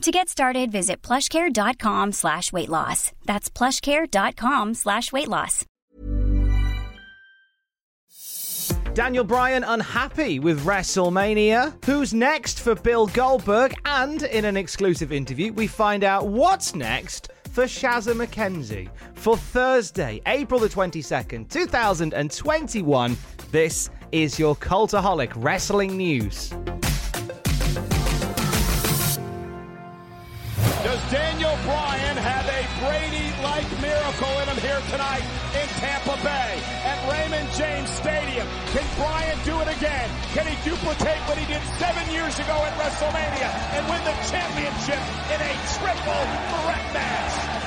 To get started, visit plushcare.com slash weight loss. That's plushcare.com slash weight loss. Daniel Bryan unhappy with WrestleMania. Who's next for Bill Goldberg? And in an exclusive interview, we find out what's next for Shazza McKenzie. For Thursday, April the 22nd, 2021, this is your Cultaholic Wrestling News. Does Daniel Bryan have a Brady-like miracle in him here tonight in Tampa Bay at Raymond James Stadium? Can Bryan do it again? Can he duplicate what he did seven years ago at WrestleMania and win the championship in a triple threat match?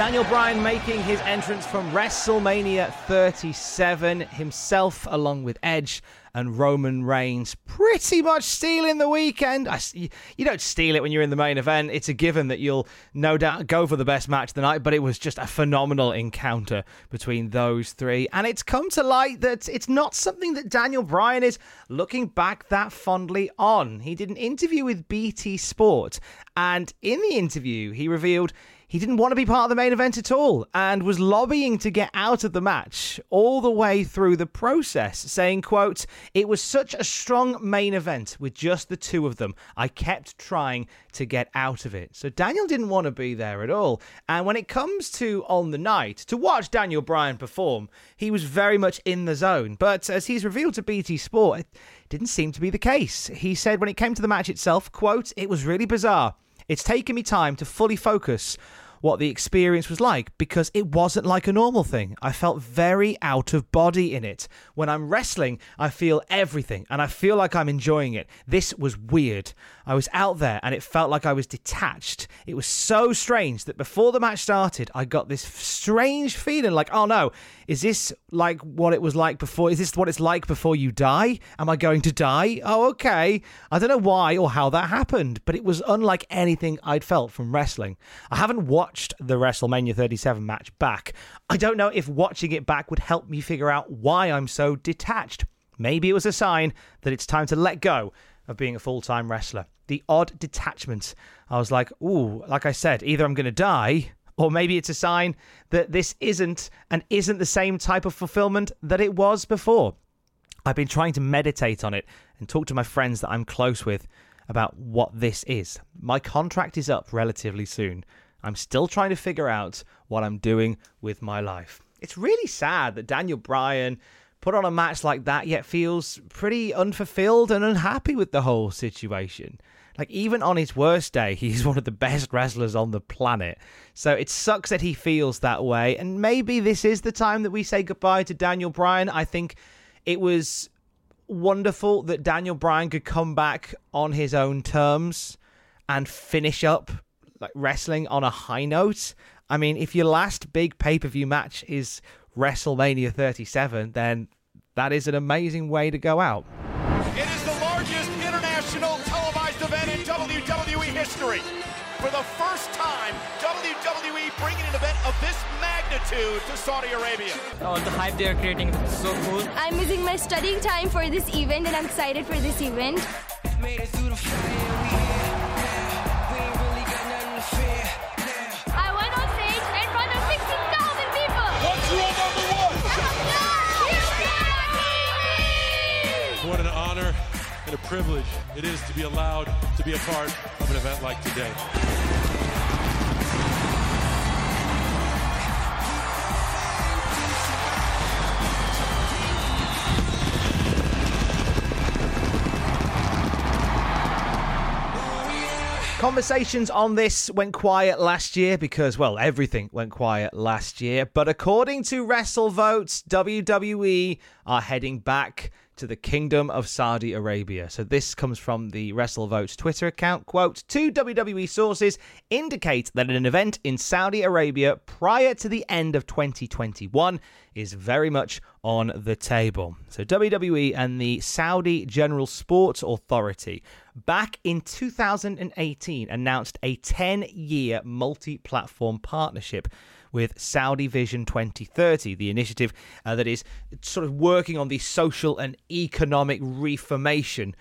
Daniel Bryan making his entrance from WrestleMania 37 himself along with Edge and Roman Reigns pretty much stealing the weekend. I, you don't steal it when you're in the main event. It's a given that you'll no doubt go for the best match of the night, but it was just a phenomenal encounter between those three. And it's come to light that it's not something that Daniel Bryan is looking back that fondly on. He did an interview with BT Sport, and in the interview, he revealed he didn't want to be part of the main event at all and was lobbying to get out of the match all the way through the process saying quote it was such a strong main event with just the two of them. I kept trying to get out of it. So daniel didn't want to be there at all. And when it comes to on the night to watch daniel bryan perform he was very much in the zone. But as he's revealed to bt sport it didn't seem to be the case. He said when it came to the match itself quote it was really bizarre it's taken me time to fully focus what the experience was like because it wasn't like a normal thing. I felt very out of body in it. When I'm wrestling, I feel everything and I feel like I'm enjoying it. This was weird. I was out there and it felt like I was detached. It was so strange that before the match started, I got this strange feeling like, oh no, is this like what it was like before? Is this what it's like before you die? Am I going to die? Oh, okay. I don't know why or how that happened, but it was unlike anything I'd felt from wrestling. I haven't watched the WrestleMania 37 match back. I don't know if watching it back would help me figure out why I'm so detached. Maybe it was a sign that it's time to let go of being a full time wrestler. The odd detachment. I was like, ooh, like I said, either I'm going to die or maybe it's a sign that this isn't and isn't the same type of fulfillment that it was before. I've been trying to meditate on it and talk to my friends that I'm close with about what this is. My contract is up relatively soon. I'm still trying to figure out what I'm doing with my life. It's really sad that Daniel Bryan put on a match like that yet feels pretty unfulfilled and unhappy with the whole situation. Like even on his worst day, he's one of the best wrestlers on the planet. So it sucks that he feels that way. And maybe this is the time that we say goodbye to Daniel Bryan. I think it was wonderful that Daniel Bryan could come back on his own terms and finish up like wrestling on a high note. I mean, if your last big pay-per-view match is WrestleMania 37, then that is an amazing way to go out. It is the largest international televised event in WWE history. For the first time, WWE bringing an event of this magnitude to Saudi Arabia. Oh, the hype they are creating is so cool. I'm using my studying time for this event and I'm excited for this event. privilege it is to be allowed to be a part of an event like today. Conversations on this went quiet last year because, well, everything went quiet last year. But according to WrestleVotes, WWE are heading back to the Kingdom of Saudi Arabia. So this comes from the WrestleVotes Twitter account. Quote, two WWE sources indicate that an event in Saudi Arabia prior to the end of 2021 is very much on the table. So WWE and the Saudi General Sports Authority back in 2018 announced a 10-year multi-platform partnership with Saudi Vision 2030, the initiative uh, that is sort of working on the social and economic reformation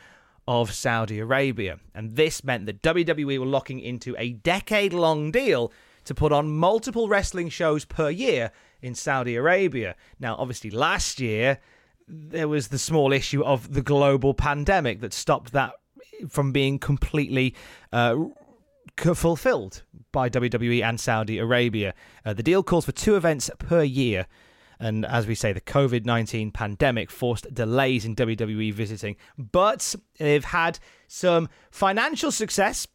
of Saudi Arabia. And this meant that WWE were locking into a decade long deal to put on multiple wrestling shows per year in Saudi Arabia. Now, obviously, last year there was the small issue of the global pandemic that stopped that from being completely uh, fulfilled by WWE and Saudi Arabia. Uh, the deal calls for two events per year. And as we say, the COVID 19 pandemic forced delays in WWE visiting. But they've had some financial success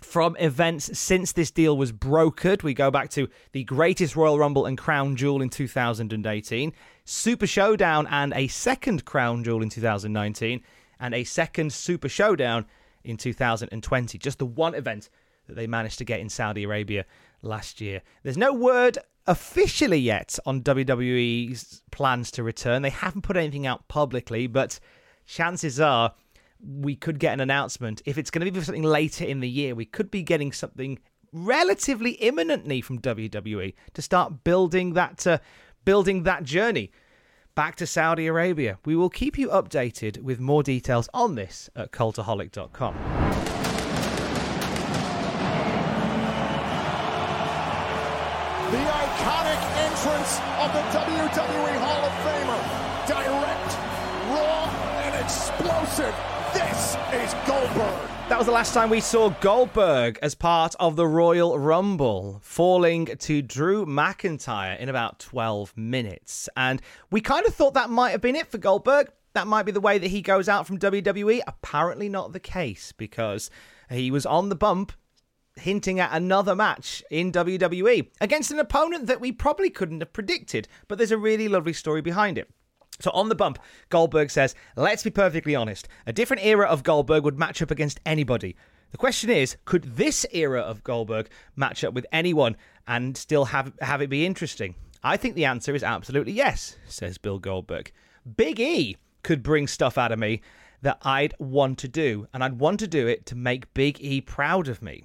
from events since this deal was brokered. We go back to the greatest Royal Rumble and Crown Jewel in 2018, Super Showdown and a second Crown Jewel in 2019, and a second Super Showdown in 2020. Just the one event that they managed to get in Saudi Arabia last year. There's no word officially yet on WWE's plans to return. They haven't put anything out publicly, but chances are we could get an announcement. If it's going to be something later in the year, we could be getting something relatively imminently from WWE to start building that uh, building that journey back to Saudi Arabia. We will keep you updated with more details on this at cultaholic.com. entrance of the WWE Hall of Famer. Direct, raw, and explosive. This is Goldberg. That was the last time we saw Goldberg as part of the Royal Rumble, falling to Drew McIntyre in about 12 minutes. And we kind of thought that might have been it for Goldberg. That might be the way that he goes out from WWE. Apparently, not the case because he was on the bump hinting at another match in WWE against an opponent that we probably couldn't have predicted, but there's a really lovely story behind it. So on the bump, Goldberg says, Let's be perfectly honest. A different era of Goldberg would match up against anybody. The question is, could this era of Goldberg match up with anyone and still have, have it be interesting? I think the answer is absolutely yes, says Bill Goldberg. Big E could bring stuff out of me that I'd want to do, and I'd want to do it to make Big E proud of me.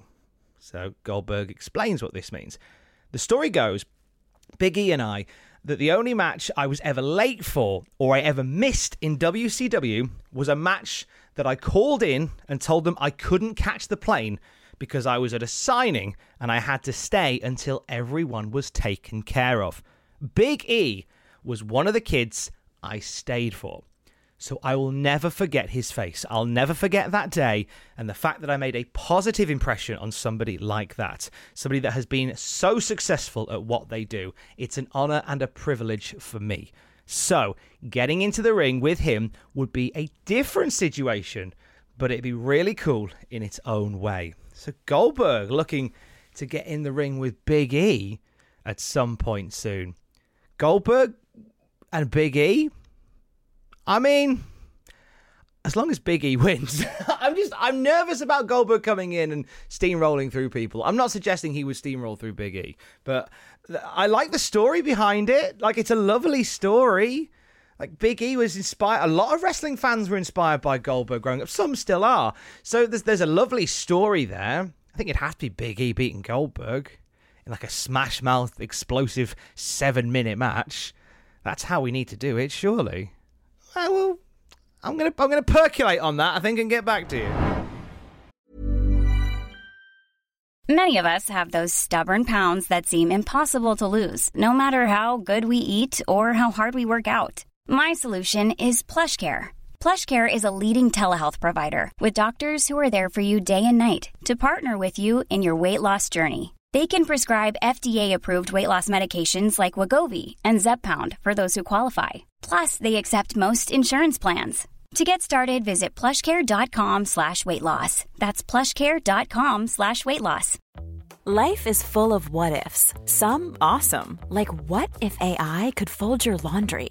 So Goldberg explains what this means. The story goes Big E and I, that the only match I was ever late for or I ever missed in WCW was a match that I called in and told them I couldn't catch the plane because I was at a signing and I had to stay until everyone was taken care of. Big E was one of the kids I stayed for. So I will never forget his face. I'll never forget that day and the fact that I made a positive impression on somebody like that. Somebody that has been so successful at what they do. It's an honor and a privilege for me. So, getting into the ring with him would be a different situation, but it'd be really cool in its own way. So, Goldberg looking to get in the ring with Big E at some point soon. Goldberg and Big E I mean, as long as Big E wins, I'm just I'm nervous about Goldberg coming in and steamrolling through people. I'm not suggesting he would steamroll through Big E, but I like the story behind it. Like it's a lovely story. Like Big E was inspired. A lot of wrestling fans were inspired by Goldberg growing up. Some still are. So there's there's a lovely story there. I think it has to be Big E beating Goldberg in like a smash mouth explosive seven minute match. That's how we need to do it, surely. I will. I'm gonna I'm gonna percolate on that. I think and get back to you. Many of us have those stubborn pounds that seem impossible to lose, no matter how good we eat or how hard we work out. My solution is PlushCare. PlushCare is a leading telehealth provider with doctors who are there for you day and night to partner with you in your weight loss journey. They can prescribe FDA-approved weight loss medications like Wegovy and Zepbound for those who qualify. Plus, they accept most insurance plans. To get started, visit plushcare.com slash weight loss. That's plushcare.com slash weight loss. Life is full of what ifs. Some awesome, like what if AI could fold your laundry?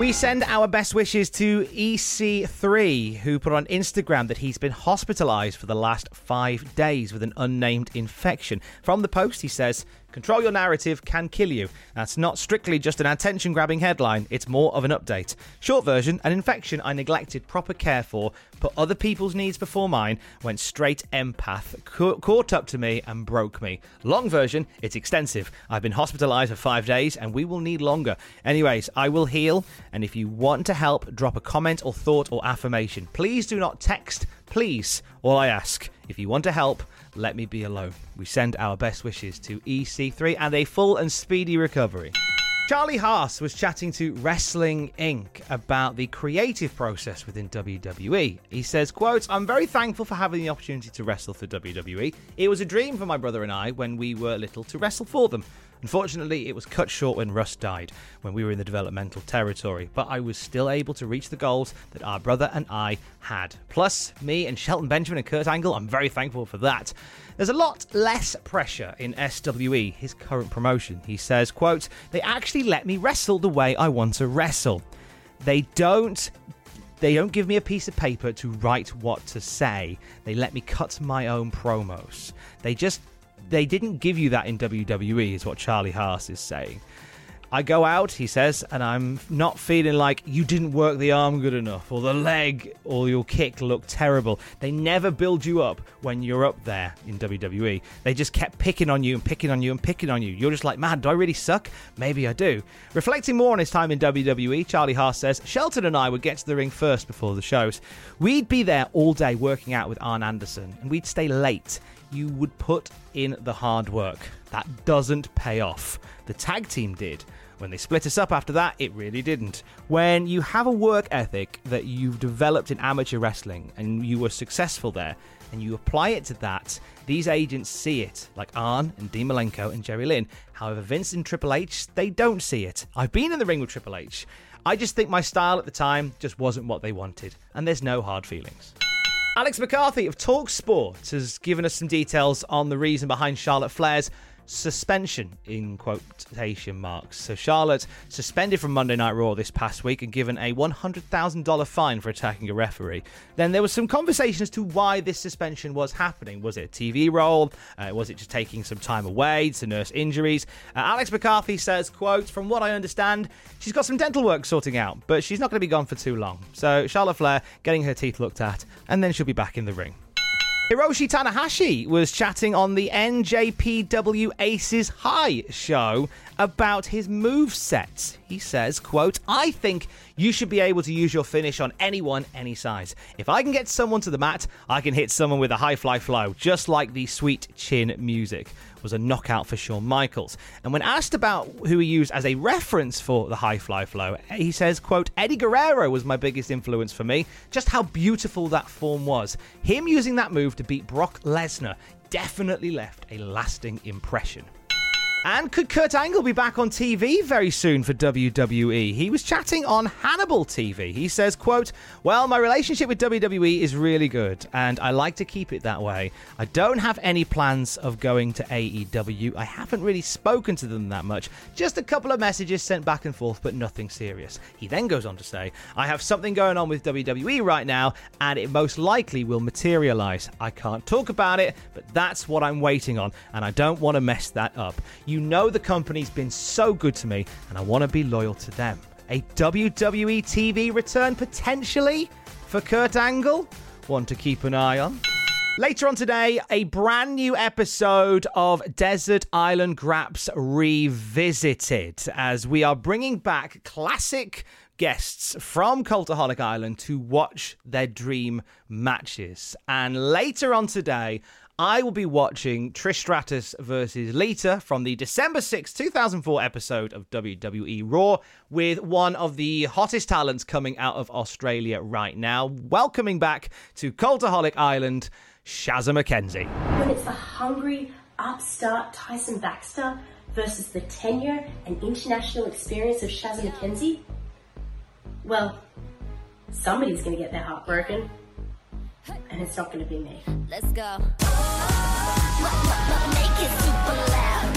We send our best wishes to EC3, who put on Instagram that he's been hospitalized for the last five days with an unnamed infection. From the post, he says, Control your narrative can kill you. That's not strictly just an attention grabbing headline, it's more of an update. Short version an infection I neglected proper care for, put other people's needs before mine, went straight empath, ca- caught up to me, and broke me. Long version it's extensive. I've been hospitalized for five days and we will need longer. Anyways, I will heal, and if you want to help, drop a comment or thought or affirmation. Please do not text, please. All I ask, if you want to help, let me be alone. We send our best wishes to EC3 and a full and speedy recovery. Charlie Haas was chatting to Wrestling Inc. about the creative process within WWE. He says, quote, I'm very thankful for having the opportunity to wrestle for WWE. It was a dream for my brother and I when we were little to wrestle for them. Unfortunately, it was cut short when Russ died, when we were in the developmental territory, but I was still able to reach the goals that our brother and I had. Plus, me and Shelton Benjamin and Kurt Angle, I'm very thankful for that. There's a lot less pressure in SWE, his current promotion. He says, quote, they actually let me wrestle the way I want to wrestle. They don't they don't give me a piece of paper to write what to say. They let me cut my own promos. They just they didn't give you that in WWE, is what Charlie Haas is saying. I go out, he says, and I'm not feeling like you didn't work the arm good enough, or the leg, or your kick looked terrible. They never build you up when you're up there in WWE. They just kept picking on you and picking on you and picking on you. You're just like, man, do I really suck? Maybe I do. Reflecting more on his time in WWE, Charlie Haas says, Shelton and I would get to the ring first before the shows. We'd be there all day working out with Arn Anderson, and we'd stay late you would put in the hard work. That doesn't pay off. The tag team did. When they split us up after that, it really didn't. When you have a work ethic that you've developed in amateur wrestling and you were successful there, and you apply it to that, these agents see it, like Arn and Dean Malenko and Jerry Lynn. However, Vince and Triple H, they don't see it. I've been in the ring with Triple H. I just think my style at the time just wasn't what they wanted, and there's no hard feelings. Alex McCarthy of Talk Talksport has given us some details on the reason behind Charlotte Flair's suspension in quotation marks. So Charlotte suspended from Monday Night Raw this past week and given a $100,000 fine for attacking a referee. Then there was some conversation as to why this suspension was happening. Was it a TV role? Uh, was it just taking some time away to nurse injuries? Uh, Alex McCarthy says, quote, from what I understand, she's got some dental work sorting out, but she's not going to be gone for too long. So Charlotte Flair getting her teeth looked at, and then she'll be back in the ring. Hiroshi Tanahashi was chatting on the NJPW Aces High show about his move sets. He says, quote, I think you should be able to use your finish on anyone, any size. If I can get someone to the mat, I can hit someone with a high fly flow, just like the sweet chin music was a knockout for Shawn Michaels. And when asked about who he used as a reference for the high fly flow, he says, quote, Eddie Guerrero was my biggest influence for me. Just how beautiful that form was. Him using that move to beat Brock Lesnar definitely left a lasting impression. And could Kurt Angle be back on TV very soon for WWE? He was chatting on Hannibal TV. He says, quote, Well, my relationship with WWE is really good, and I like to keep it that way. I don't have any plans of going to AEW. I haven't really spoken to them that much. Just a couple of messages sent back and forth, but nothing serious. He then goes on to say, I have something going on with WWE right now, and it most likely will materialize. I can't talk about it, but that's what I'm waiting on, and I don't want to mess that up. You know the company's been so good to me, and I want to be loyal to them. A WWE TV return potentially for Kurt Angle? One to keep an eye on. Later on today, a brand new episode of Desert Island Graps Revisited as we are bringing back classic guests from Cultaholic Island to watch their dream matches. And later on today, I will be watching Trish Stratus versus Lita from the December 6, 2004 episode of WWE Raw with one of the hottest talents coming out of Australia right now. Welcoming back to Cultaholic Island, Shazza McKenzie. When it's the hungry, upstart Tyson Baxter versus the tenure and international experience of Shazza McKenzie, well, somebody's going to get their heart broken. And it's not going to be me. Let's go. Make it super loud.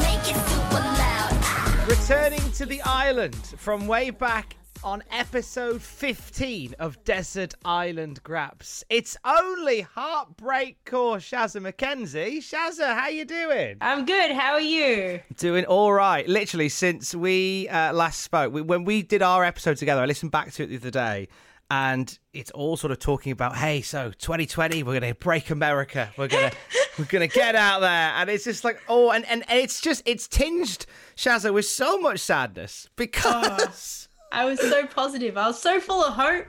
Make it super loud. Returning to the island from way back on episode 15 of Desert Island Graps. It's only Heartbreak Core Shazza McKenzie. Shazza, how you doing? I'm good. How are you? Doing all right. Literally, since we uh, last spoke, we, when we did our episode together, I listened back to it the other day, and it's all sort of talking about, hey, so 2020, we're gonna break America. We're gonna we're gonna get out there, and it's just like, oh, and and, and it's just it's tinged Shazza with so much sadness because. I was so positive. I was so full of hope,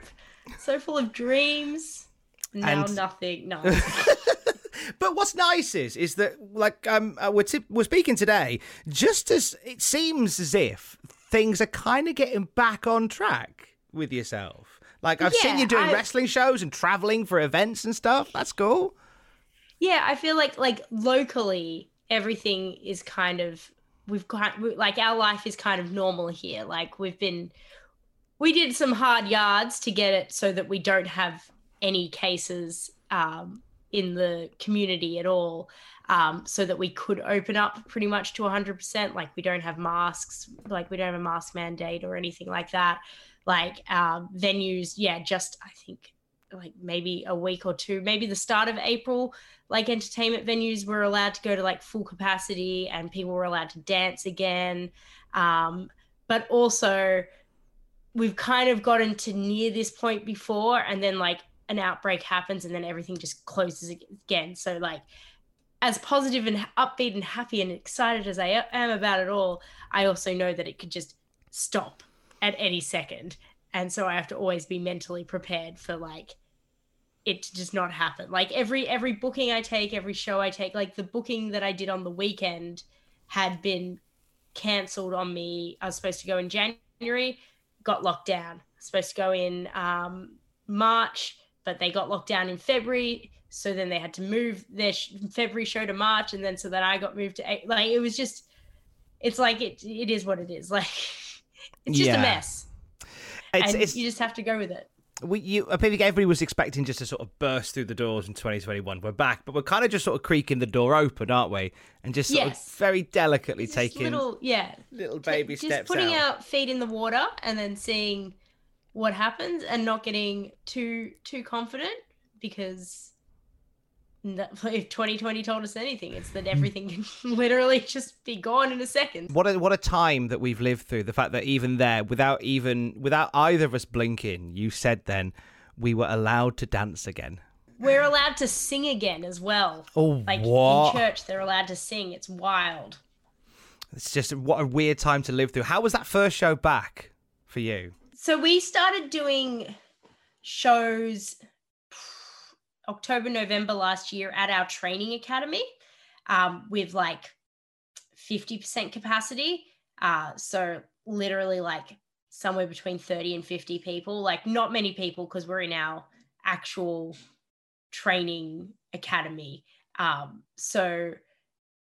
so full of dreams. Now And- nothing. No. But what's nice is is that like um uh, we're t- we're speaking today, just as it seems as if things are kind of getting back on track with yourself. Like I've seen you doing I- wrestling shows and traveling for events and stuff. That's cool. yeah, I feel like like locally everything is kind of we've got like our life is kind of normal here. Like we've been we did some hard yards to get it so that we don't have any cases um, in the community at all. Um, so that we could open up pretty much to 100%. Like we don't have masks, like we don't have a mask mandate or anything like that. Like um, venues, yeah, just I think like maybe a week or two, maybe the start of April, like entertainment venues were allowed to go to like full capacity and people were allowed to dance again. Um, but also, we've kind of gotten to near this point before, and then like an outbreak happens, and then everything just closes again. So, like, as positive and upbeat and happy and excited as I am about it all, I also know that it could just stop at any second. And so I have to always be mentally prepared for like it to just not happen. Like every every booking I take, every show I take, like the booking that I did on the weekend had been cancelled on me. I was supposed to go in January, got locked down. Supposed to go in um, March, but they got locked down in February. So then they had to move their February show to March, and then so then I got moved to like it was just. It's like it. It is what it is. Like it's just Yeah. a mess, It's, and it's you just have to go with it. we you I think everybody was expecting just to sort of burst through the doors in 2021. We're back, but we're kind of just sort of creaking the door open, aren't we? And just sort Yes. of very delicately Just taking little yeah little baby just steps putting out. out feet in the water and then seeing what happens and not getting too too confident because if 2020 told us anything it's Hmm. that everything can literally just be gone in a second What a what a time that we've lived through. The fact that even there, without even without either of us blinking, you said then we were allowed to dance again. we're allowed to sing again as well Oh, like what? in church they're allowed to sing it's wild It's just what a weird time to live through. How was that first show back for you? So we started doing shows October, November last year at our training academy um, with like 50% capacity. Uh, so literally like somewhere between 30 and 50 people, like not many people because we're in our actual training academy. Um, so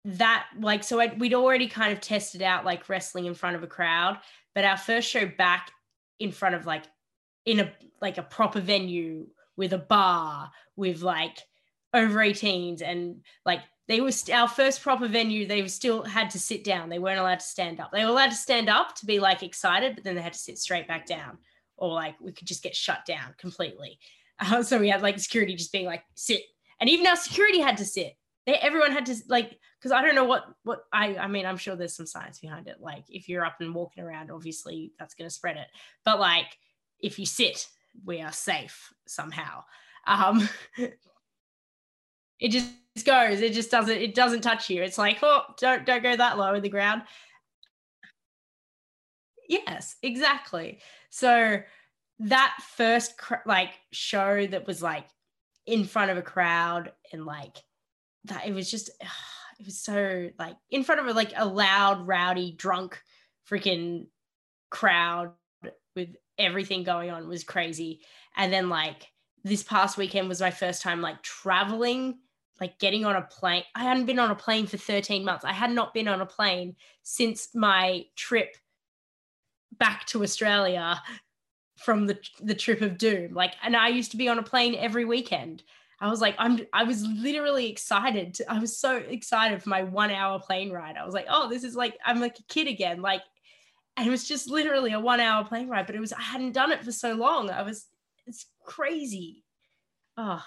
that like so I, we'd already kind of tested out like wrestling in front of a crowd but our first show back in front of like in a like a proper venue with a bar with like over 18s and like they were st- our first proper venue they still had to sit down. They weren't allowed to stand up. They were allowed to stand up to be like excited but then they had to sit straight back down or like we could just get shut down completely. Uh, so we had like security just being like sit. And even our security had to sit. They, everyone had to like because I don't know what what I I mean I'm sure there's some science behind it. Like if you're up and walking around obviously that's going to spread it. But like if you sit we are safe somehow. Um it just goes it just doesn't it doesn't touch you. It's like oh don't don't go that low in the ground. Yes exactly. So that first cr- like show that was like in front of a crowd and like that it was just it was so like in front of a like a loud rowdy drunk freaking crowd with everything going on was crazy and then like this past weekend was my first time like traveling like getting on a plane i hadn't been on a plane for 13 months i had not been on a plane since my trip back to australia from the the trip of doom like and i used to be on a plane every weekend I was like, I'm, I was literally excited. To, I was so excited for my one hour plane ride. I was like, oh, this is like, I'm like a kid again. Like, and it was just literally a one hour plane ride, but it was, I hadn't done it for so long. I was, it's crazy. Oh,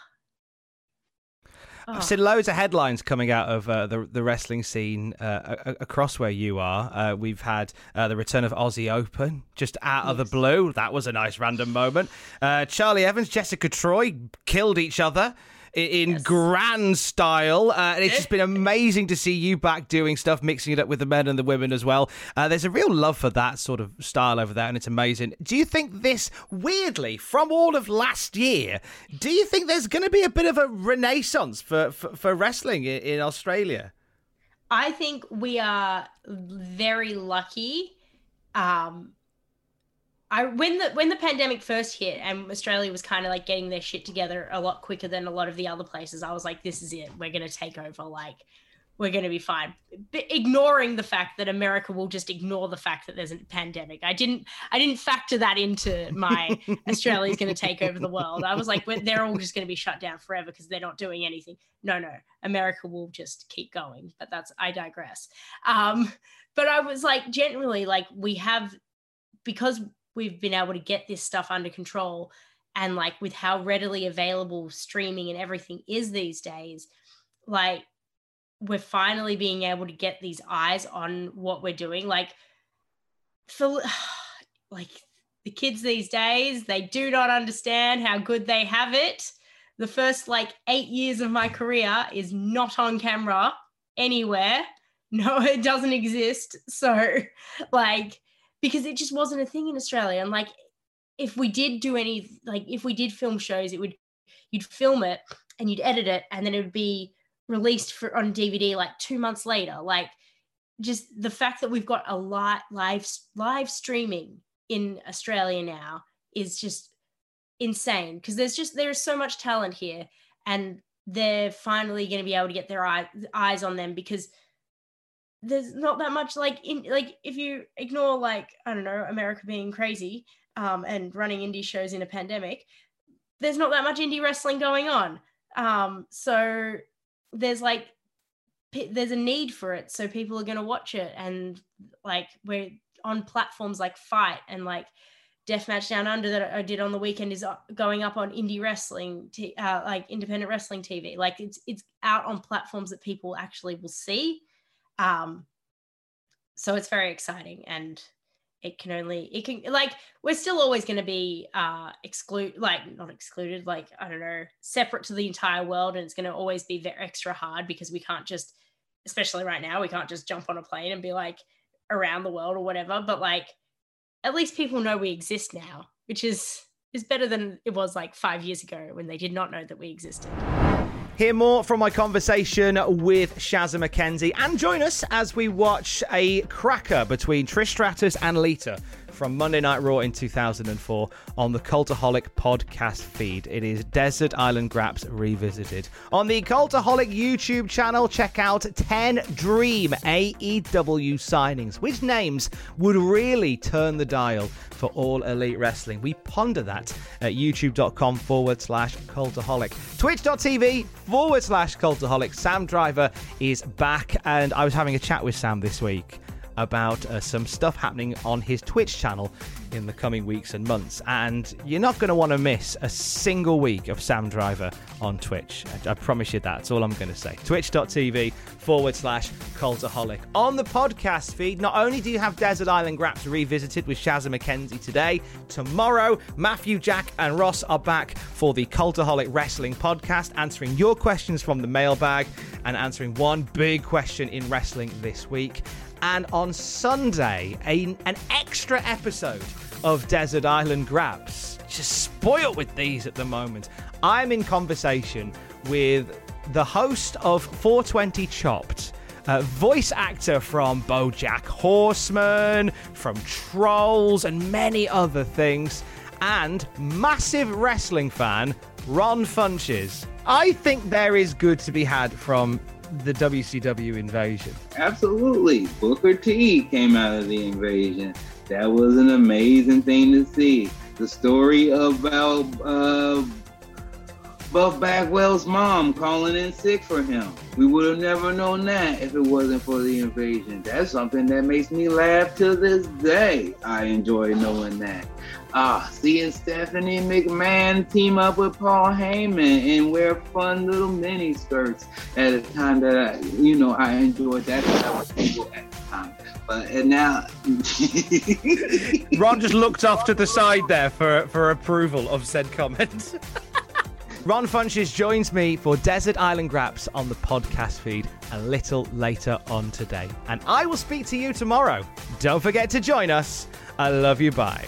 I've seen loads of headlines coming out of uh, the the wrestling scene uh, across where you are. Uh, we've had uh, the return of Aussie Open just out yes. of the blue. That was a nice random moment. Uh, Charlie Evans, Jessica Troy killed each other in yes. grand style. Uh, and it's just been amazing to see you back doing stuff, mixing it up with the men and the women as well. Uh, there's a real love for that sort of style over there, and it's amazing. Do you think this, weirdly, from all of last year, do you think there's going to be a bit of a renaissance for, for, for wrestling in, in Australia? I think we are very lucky um, I when the when the pandemic first hit and Australia was kind of like getting their shit together a lot quicker than a lot of the other places, I was like, this is it. We're gonna take over. Like, we're gonna be fine. But ignoring the fact that America will just ignore the fact that there's a pandemic. I didn't I didn't factor that into my Australia's gonna take over the world. I was like, they're all just gonna be shut down forever because they're not doing anything. No, no, America will just keep going. But that's I digress. Um, but I was like, generally, like we have because we've been able to get this stuff under control and like with how readily available streaming and everything is these days like we're finally being able to get these eyes on what we're doing. Like for like the kids these days they do not understand how good they have it. The first like 8 years of my career is not on camera anywhere. No it doesn't exist. So like because it just wasn't a thing in Australia. And like, if we did do any, like, if we did film shows, it would, you'd film it and you'd edit it and then it would be released for on DVD like two months later. Like, just the fact that we've got a live live live streaming in Australia now is just insane because there's just there's so much talent here and they're finally going to be able to get their eye, eyes on them because there's not that much like in like if you ignore like I don't know America being crazy um, and running indie shows in a pandemic, there's not that much indie wrestling going on. Um, so there's like there's a need for it, so people are gonna watch it, and like we're on platforms like FITE and like Deathmatch Down Under that I did on the weekend is uh, going up on indie wrestling, t- uh, like independent wrestling TV. Like it's it's out on platforms that people actually will see um, so it's very exciting and it can only it can like we're still always going to be uh exclude like not excluded like i don't know separate to the entire world and it's going to always be very extra hard because we can't just especially right now we can't just jump on a plane and be like around the world or whatever but like at least people know we exist now which is is better than it was like 5 years ago when they did not know that we existed Hear more from my conversation with Shazza McKenzie. And join us as we watch a cracker between Trish Stratus and Lita from Monday Night Raw in 2004 on the Cultaholic podcast feed. It is Desert Island Graps Revisited. On the Cultaholic YouTube channel, check out 10 Dream AEW signings. Which names would really turn the dial for all elite wrestling? We ponder that at youtube.com forward slash cultaholic. Twitch.tv forward slash cultaholic. Sam Driver is back, and I was having a chat with Sam this week about uh, some stuff happening on his Twitch channel in the coming weeks and months. And you're not going to want to miss a single week of Sam Driver on Twitch. I, I promise you that. That's all I'm going to say. Twitch.tv forward slash cultaholic. On the podcast feed, not only do you have Desert Island Graps revisited with Shazza McKenzie today, tomorrow, Matthew, Jack, and Ross are back for the Cultaholic Wrestling podcast, answering your questions from the mailbag and answering one big question in wrestling this week. And on Sunday, a, an extra episode of Desert Island Graps. Just spoiled with these at the moment. I'm in conversation with the host of 420 Chopped. Uh, voice actor from Bojack Horseman, from Trolls, and many other things, and massive wrestling fan Ron Funches. I think there is good to be had from the WCW invasion. Absolutely. Booker T came out of the invasion. That was an amazing thing to see. The story about uh, Buff Bagwell's mom calling in sick for him. We would have never known that if it wasn't for the invasion. That's something that makes me laugh to this day. I enjoy knowing that. Ah, seeing Stephanie McMahon team up with Paul Heyman and wear fun little mini skirts at a time that I, you know, I enjoyed that because I was single at the time. But and now, Ron just looked off to the side there for for approval of said comment. Ron Funches joins me for Desert Island Graps on the podcast feed a little later on today. And I will speak to you tomorrow. Don't forget to join us. I love you. Bye.